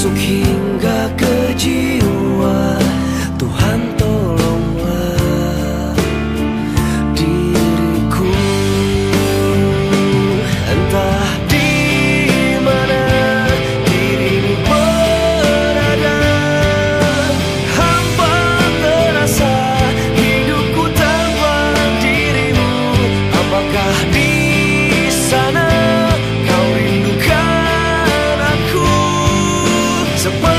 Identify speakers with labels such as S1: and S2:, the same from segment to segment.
S1: so key So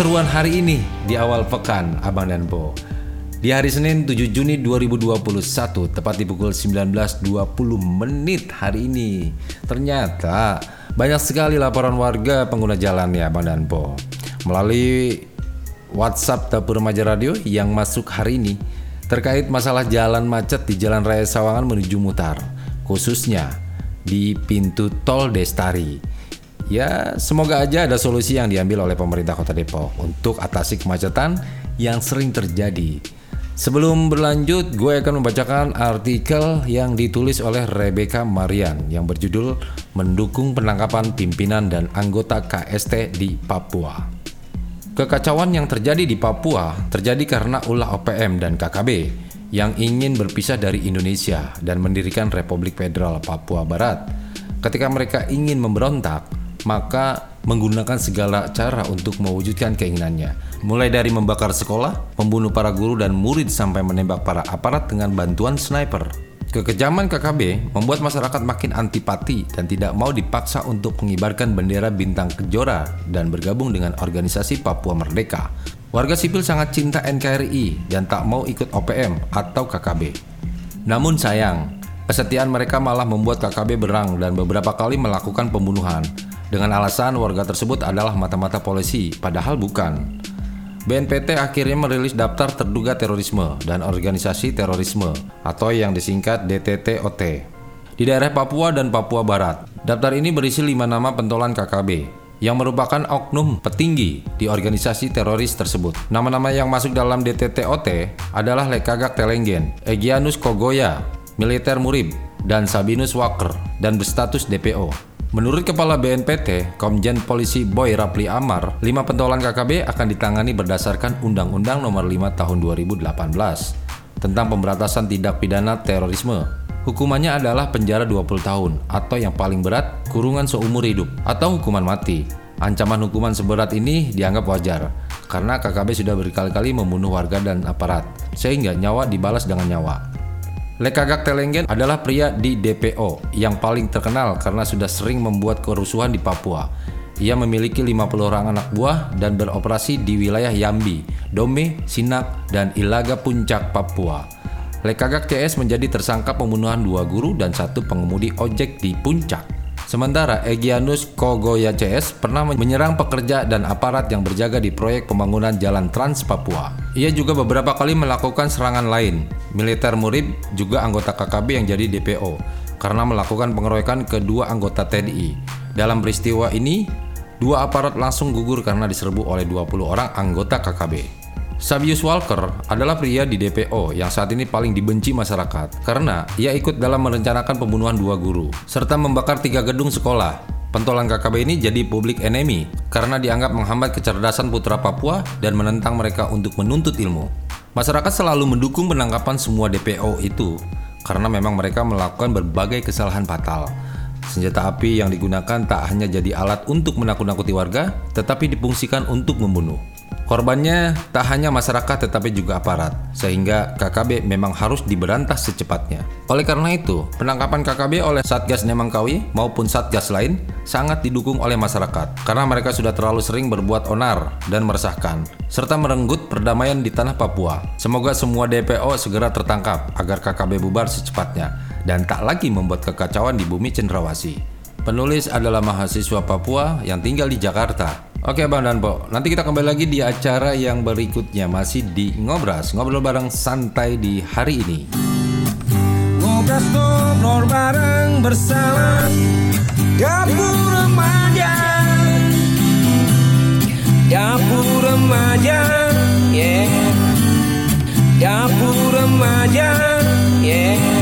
S2: Keseruan hari ini di awal pekan Abang dan Po. Di hari Senin 7 Juni 2021 tepat di pukul 19.20 menit hari ini. Ternyata banyak sekali laporan warga pengguna jalan ya Abang dan Po. Melalui WhatsApp Dapur Remaja Radio yang masuk hari ini terkait masalah jalan macet di Jalan Raya Sawangan menuju Mutar, khususnya di pintu tol Destari. Ya, semoga aja ada solusi yang diambil oleh pemerintah Kota Depok untuk atasi kemacetan yang sering terjadi. Sebelum berlanjut, gue akan membacakan artikel yang ditulis oleh Rebecca Marian yang berjudul Mendukung Penangkapan Pimpinan dan Anggota KST di Papua. Kekacauan yang terjadi di Papua terjadi karena ulah OPM dan KKB yang ingin berpisah dari Indonesia dan mendirikan Republik Federal Papua Barat. Ketika mereka ingin memberontak, maka menggunakan segala cara untuk mewujudkan keinginannya. Mulai dari membakar sekolah, membunuh para guru dan murid sampai menembak para aparat dengan bantuan sniper. Kekejaman KKB membuat masyarakat makin antipati dan tidak mau dipaksa untuk mengibarkan bendera bintang kejora dan bergabung dengan organisasi Papua Merdeka. Warga sipil sangat cinta NKRI dan tak mau ikut OPM atau KKB. Namun sayang, kesetiaan mereka malah membuat KKB berang dan beberapa kali melakukan pembunuhan dengan alasan warga tersebut adalah mata-mata polisi, padahal bukan. BNPT akhirnya merilis daftar terduga terorisme dan organisasi terorisme atau yang disingkat DTTOT di daerah Papua dan Papua Barat. Daftar ini berisi lima nama pentolan KKB yang merupakan oknum petinggi di organisasi teroris tersebut. Nama-nama yang masuk dalam DTTOT adalah Lekagak Telenggen, Egyanus Kogoya, Militer Murib, dan Sabinus Walker dan berstatus DPO. Menurut Kepala BNPT, Komjen Polisi Boy Rapli Amar, lima pentolan KKB akan ditangani berdasarkan Undang-Undang Nomor 5 Tahun 2018 tentang pemberantasan tindak pidana terorisme. Hukumannya adalah penjara 20 tahun atau yang paling berat kurungan seumur hidup atau hukuman mati. Ancaman hukuman seberat ini dianggap wajar karena KKB sudah berkali-kali membunuh warga dan aparat, sehingga nyawa dibalas dengan nyawa. Lekagak Telenggen adalah pria di DPO yang paling terkenal karena sudah sering membuat kerusuhan di Papua. Ia memiliki 50 orang anak buah dan beroperasi di wilayah Yambi, Dome, Sinak, dan Ilaga Puncak, Papua. Lekagak CS menjadi tersangka pembunuhan dua guru dan satu pengemudi ojek di Puncak. Sementara Egyanus Kogoya CS pernah menyerang pekerja dan aparat yang berjaga di proyek pembangunan jalan Trans Papua. Ia juga beberapa kali melakukan serangan lain. Militer Murib juga anggota KKB yang jadi DPO karena melakukan pengeroyokan kedua anggota TNI. Dalam peristiwa ini, dua aparat langsung gugur karena diserbu oleh 20 orang anggota KKB. Sabius Walker adalah pria di DPO yang saat ini paling dibenci masyarakat karena ia ikut dalam merencanakan pembunuhan dua guru serta membakar tiga gedung sekolah. Pentolan KKB ini jadi public enemy karena dianggap menghambat kecerdasan putra Papua dan menentang mereka untuk menuntut ilmu. Masyarakat selalu mendukung penangkapan semua DPO itu karena memang mereka melakukan berbagai kesalahan fatal. Senjata api yang digunakan tak hanya jadi alat untuk menakut-nakuti warga, tetapi dipungsikan untuk membunuh. Korbannya tak hanya masyarakat tetapi juga aparat, sehingga KKB memang harus diberantas secepatnya. Oleh karena itu, penangkapan KKB oleh Satgas Nemangkawi maupun Satgas lain sangat didukung oleh masyarakat karena mereka sudah terlalu sering berbuat onar dan meresahkan, serta merenggut perdamaian di tanah Papua. Semoga semua DPO segera tertangkap agar KKB bubar secepatnya dan tak lagi membuat kekacauan di bumi cendrawasih. Penulis adalah mahasiswa Papua yang tinggal di Jakarta Oke Bang Danpo, nanti kita kembali lagi di acara yang berikutnya. Masih di Ngobras, ngobrol bareng santai di hari ini.
S1: Ngobras ngobrol bareng bersama Dapur Remaja. Dapur Remaja, yeah. Dapur Remaja, yeah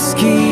S1: just keep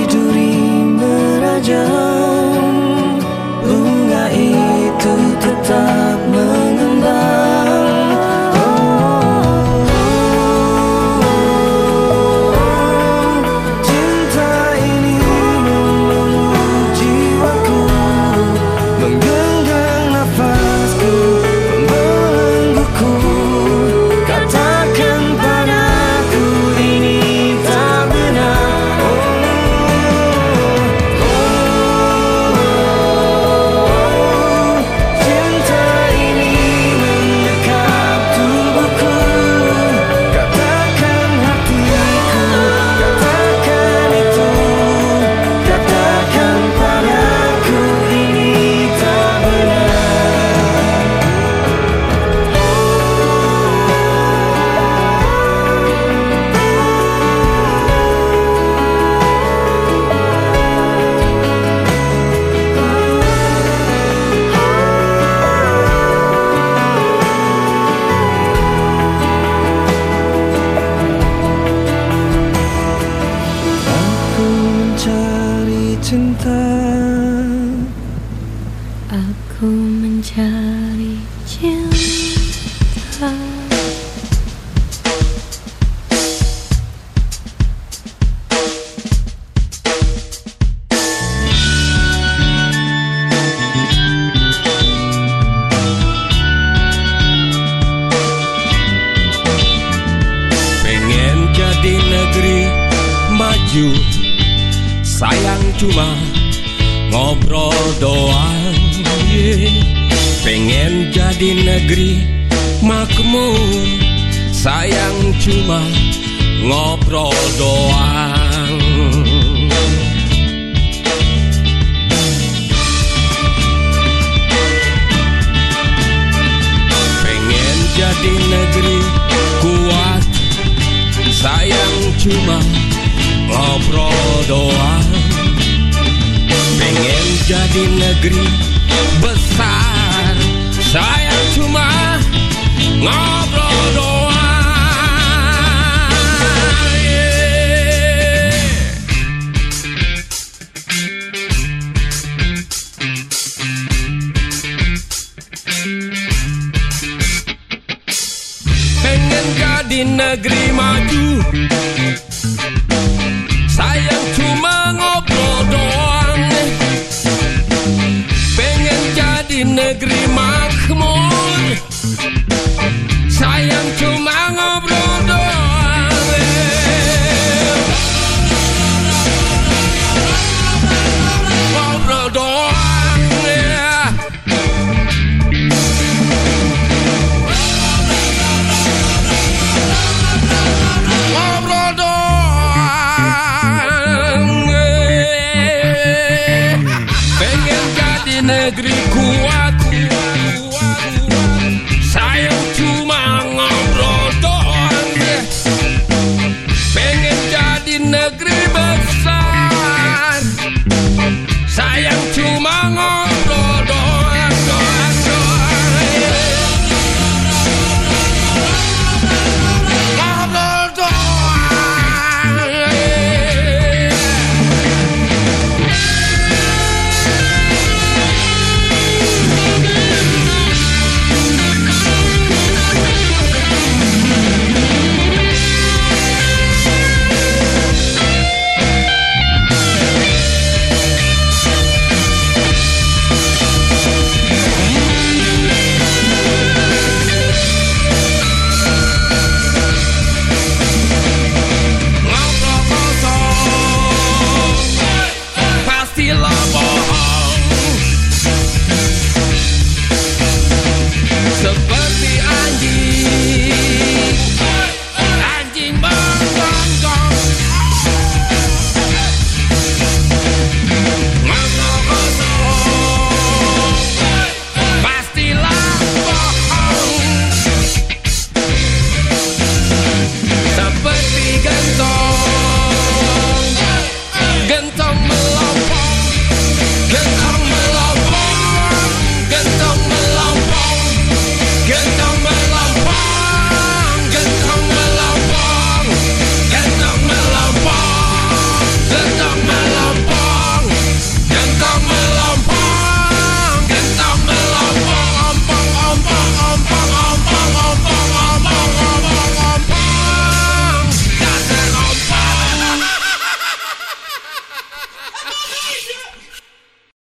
S1: cuma
S3: ngobrol doang. Yeah.
S1: Pengen jadi negeri makmur. Sayang cuma ngobrol doang. Pengen jadi negeri kuat. Sayang cuma ngobrol Jadi negeri besar. Saya cuma ngobrol doang. Yeah. Pengen jadi negeri maju. negri